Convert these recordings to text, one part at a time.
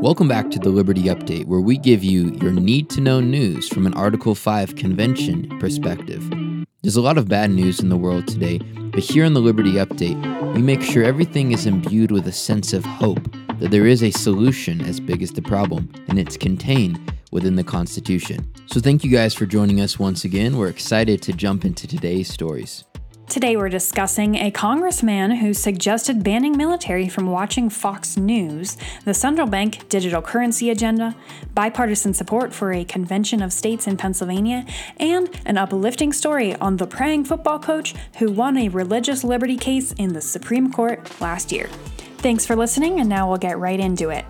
Welcome back to the Liberty Update, where we give you your need to know news from an Article 5 convention perspective. There's a lot of bad news in the world today, but here on the Liberty Update, we make sure everything is imbued with a sense of hope that there is a solution as big as the problem, and it's contained within the Constitution. So, thank you guys for joining us once again. We're excited to jump into today's stories. Today, we're discussing a congressman who suggested banning military from watching Fox News, the central bank digital currency agenda, bipartisan support for a convention of states in Pennsylvania, and an uplifting story on the praying football coach who won a religious liberty case in the Supreme Court last year. Thanks for listening, and now we'll get right into it.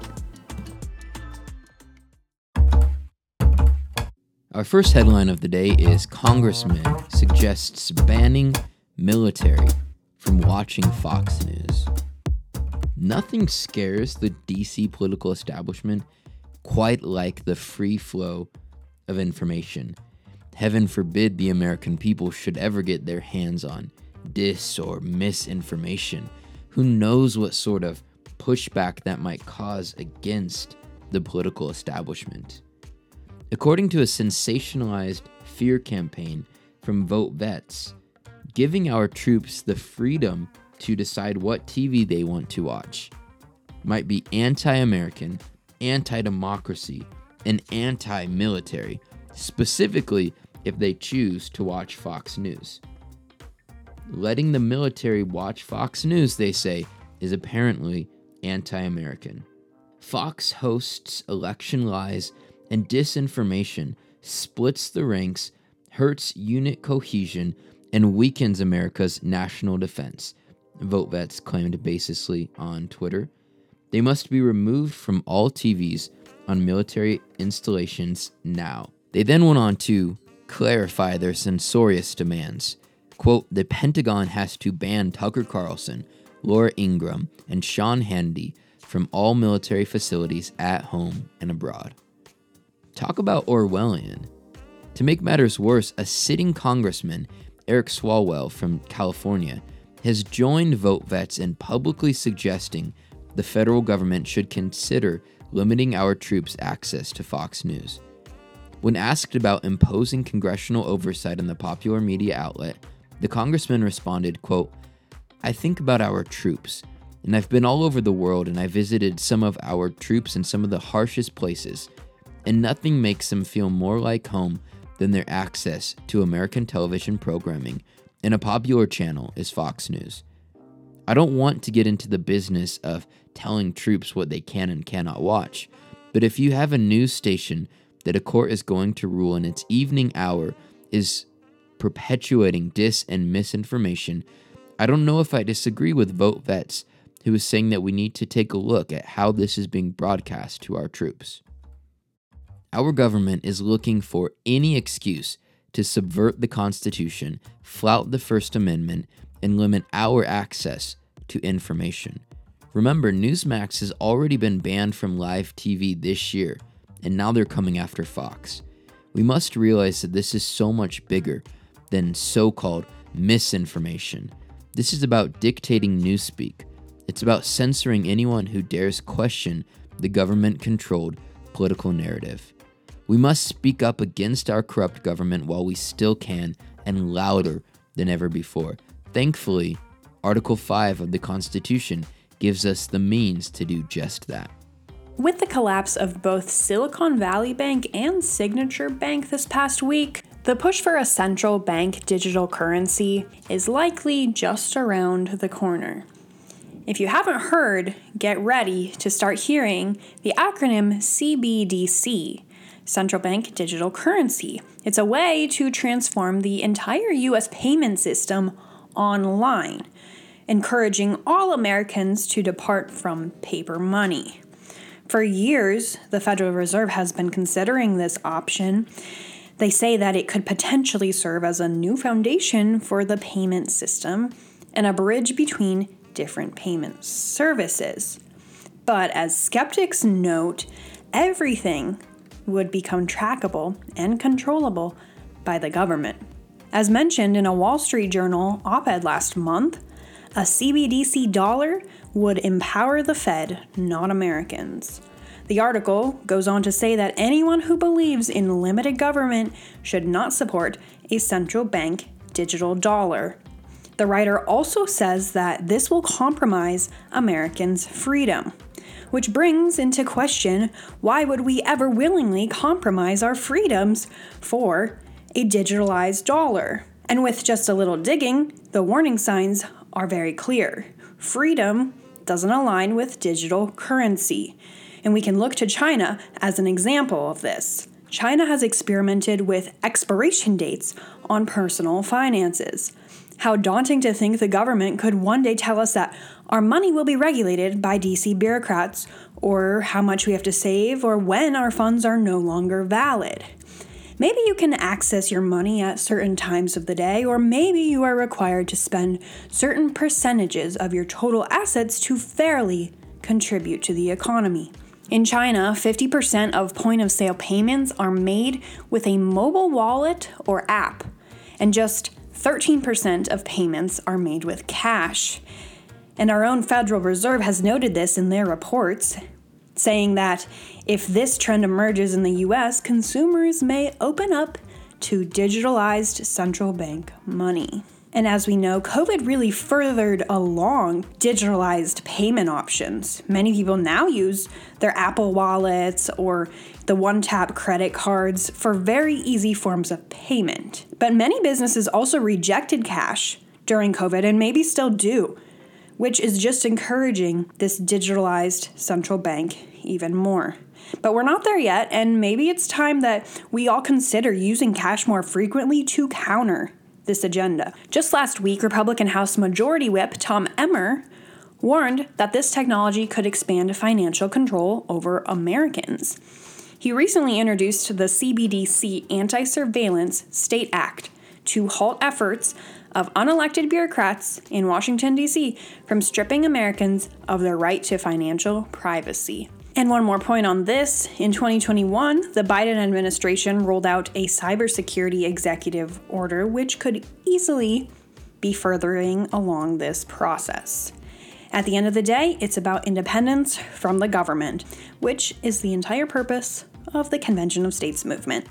Our first headline of the day is Congressman suggests banning military from watching Fox News. Nothing scares the DC political establishment quite like the free flow of information. Heaven forbid the American people should ever get their hands on dis or misinformation. Who knows what sort of pushback that might cause against the political establishment? According to a sensationalized fear campaign from Vote Vets, giving our troops the freedom to decide what TV they want to watch might be anti American, anti democracy, and anti military, specifically if they choose to watch Fox News. Letting the military watch Fox News, they say, is apparently anti American. Fox hosts election lies and disinformation, splits the ranks, hurts unit cohesion, and weakens America's national defense, Vote Vets claimed baselessly on Twitter. They must be removed from all TVs on military installations now. They then went on to clarify their censorious demands. Quote, the Pentagon has to ban Tucker Carlson, Laura Ingraham, and Sean Hannity from all military facilities at home and abroad. Talk about Orwellian. To make matters worse, a sitting congressman Eric Swalwell from California, has joined Vote Vets in publicly suggesting the federal government should consider limiting our troops' access to Fox News. When asked about imposing congressional oversight on the popular media outlet, the congressman responded, quote, I think about our troops, and I've been all over the world and I visited some of our troops in some of the harshest places, and nothing makes them feel more like home than their access to American television programming, and a popular channel is Fox News. I don't want to get into the business of telling troops what they can and cannot watch, but if you have a news station that a court is going to rule in its evening hour is perpetuating dis and misinformation, I don't know if I disagree with Vote Vets, who is saying that we need to take a look at how this is being broadcast to our troops. Our government is looking for any excuse to subvert the Constitution, flout the First Amendment, and limit our access to information. Remember, Newsmax has already been banned from live TV this year, and now they're coming after Fox. We must realize that this is so much bigger than so called misinformation. This is about dictating newspeak. It's about censoring anyone who dares question the government controlled political narrative. We must speak up against our corrupt government while we still can and louder than ever before. Thankfully, Article 5 of the Constitution gives us the means to do just that. With the collapse of both Silicon Valley Bank and Signature Bank this past week, the push for a central bank digital currency is likely just around the corner. If you haven't heard, get ready to start hearing the acronym CBDC central bank digital currency. It's a way to transform the entire US payment system online, encouraging all Americans to depart from paper money. For years, the Federal Reserve has been considering this option. They say that it could potentially serve as a new foundation for the payment system and a bridge between different payment services. But as skeptics note, everything would become trackable and controllable by the government. As mentioned in a Wall Street Journal op ed last month, a CBDC dollar would empower the Fed, not Americans. The article goes on to say that anyone who believes in limited government should not support a central bank digital dollar. The writer also says that this will compromise Americans' freedom, which brings into question why would we ever willingly compromise our freedoms for a digitalized dollar? And with just a little digging, the warning signs are very clear. Freedom doesn't align with digital currency. And we can look to China as an example of this. China has experimented with expiration dates on personal finances. How daunting to think the government could one day tell us that our money will be regulated by DC bureaucrats, or how much we have to save, or when our funds are no longer valid. Maybe you can access your money at certain times of the day, or maybe you are required to spend certain percentages of your total assets to fairly contribute to the economy. In China, 50% of point of sale payments are made with a mobile wallet or app, and just 13% of payments are made with cash. And our own Federal Reserve has noted this in their reports, saying that if this trend emerges in the US, consumers may open up to digitalized central bank money. And as we know, COVID really furthered along digitalized payment options. Many people now use their Apple wallets or the one tap credit cards for very easy forms of payment. But many businesses also rejected cash during COVID and maybe still do, which is just encouraging this digitalized central bank even more. But we're not there yet, and maybe it's time that we all consider using cash more frequently to counter this agenda. Just last week, Republican House Majority Whip Tom Emmer warned that this technology could expand financial control over Americans. He recently introduced the CBDC Anti Surveillance State Act to halt efforts of unelected bureaucrats in Washington, D.C. from stripping Americans of their right to financial privacy. And one more point on this in 2021, the Biden administration rolled out a cybersecurity executive order, which could easily be furthering along this process. At the end of the day, it's about independence from the government, which is the entire purpose of the Convention of States movement.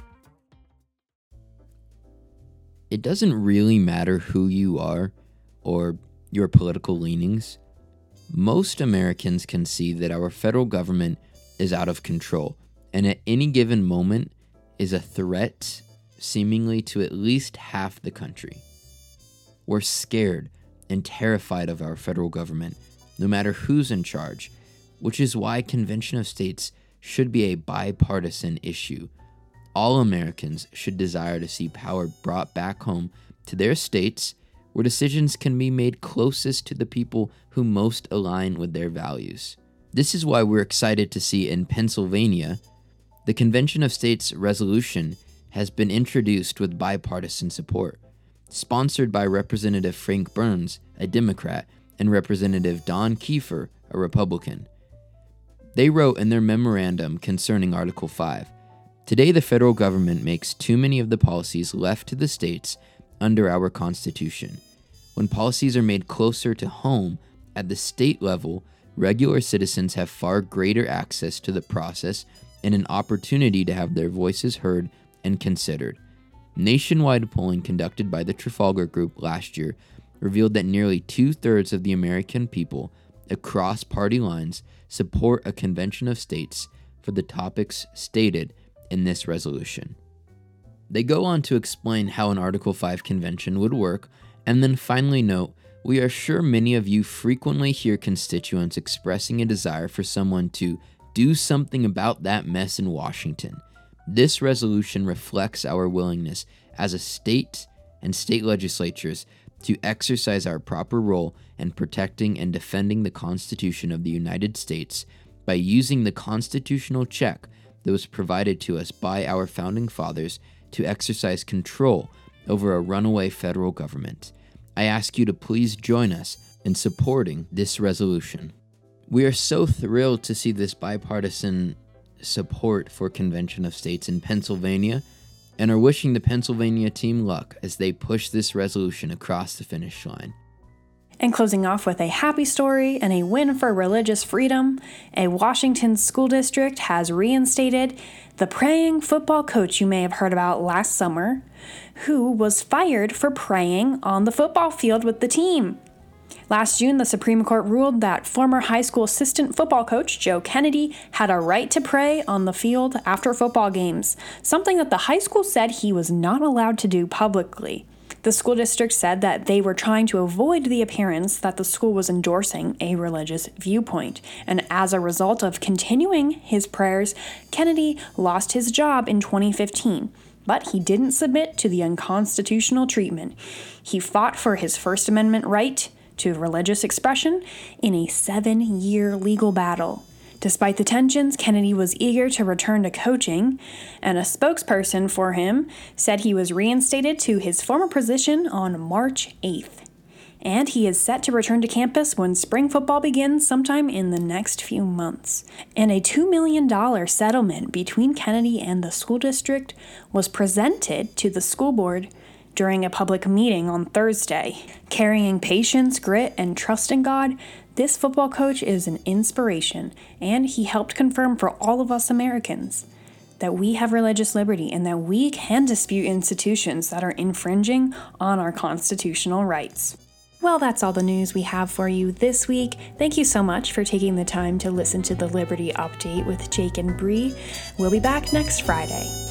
It doesn't really matter who you are or your political leanings most Americans can see that our federal government is out of control and at any given moment is a threat seemingly to at least half the country. We're scared and terrified of our federal government, no matter who's in charge, which is why Convention of States should be a bipartisan issue. All Americans should desire to see power brought back home to their states where decisions can be made closest to the people who most align with their values. This is why we're excited to see in Pennsylvania, the Convention of States resolution has been introduced with bipartisan support, sponsored by Representative Frank Burns, a Democrat, and Representative Dawn Keefer, a Republican. They wrote in their memorandum concerning Article 5 Today, the federal government makes too many of the policies left to the states under our Constitution. When policies are made closer to home at the state level, regular citizens have far greater access to the process and an opportunity to have their voices heard and considered. Nationwide polling conducted by the Trafalgar Group last year revealed that nearly two thirds of the American people, across party lines, support a convention of states for the topics stated in this resolution. They go on to explain how an Article 5 convention would work and then finally note we are sure many of you frequently hear constituents expressing a desire for someone to do something about that mess in Washington. This resolution reflects our willingness as a state and state legislatures to exercise our proper role in protecting and defending the Constitution of the United States by using the constitutional check that was provided to us by our founding fathers to exercise control over a runaway federal government. I ask you to please join us in supporting this resolution. We are so thrilled to see this bipartisan support for Convention of States in Pennsylvania and are wishing the Pennsylvania team luck as they push this resolution across the finish line. And closing off with a happy story and a win for religious freedom, a Washington school district has reinstated the praying football coach you may have heard about last summer, who was fired for praying on the football field with the team. Last June, the Supreme Court ruled that former high school assistant football coach Joe Kennedy had a right to pray on the field after football games, something that the high school said he was not allowed to do publicly. The school district said that they were trying to avoid the appearance that the school was endorsing a religious viewpoint. And as a result of continuing his prayers, Kennedy lost his job in 2015 but he didn't submit to the unconstitutional treatment. He fought for his First Amendment right to religious expression in a seven year legal battle. Despite the tensions, Kennedy was eager to return to coaching, and a spokesperson for him said he was reinstated to his former position on March 8th. And he is set to return to campus when spring football begins sometime in the next few months. And a $2 million settlement between Kennedy and the school district was presented to the school board during a public meeting on Thursday. Carrying patience, grit, and trust in God, this football coach is an inspiration, and he helped confirm for all of us Americans that we have religious liberty and that we can dispute institutions that are infringing on our constitutional rights. Well, that's all the news we have for you this week. Thank you so much for taking the time to listen to the Liberty Update with Jake and Bree. We'll be back next Friday.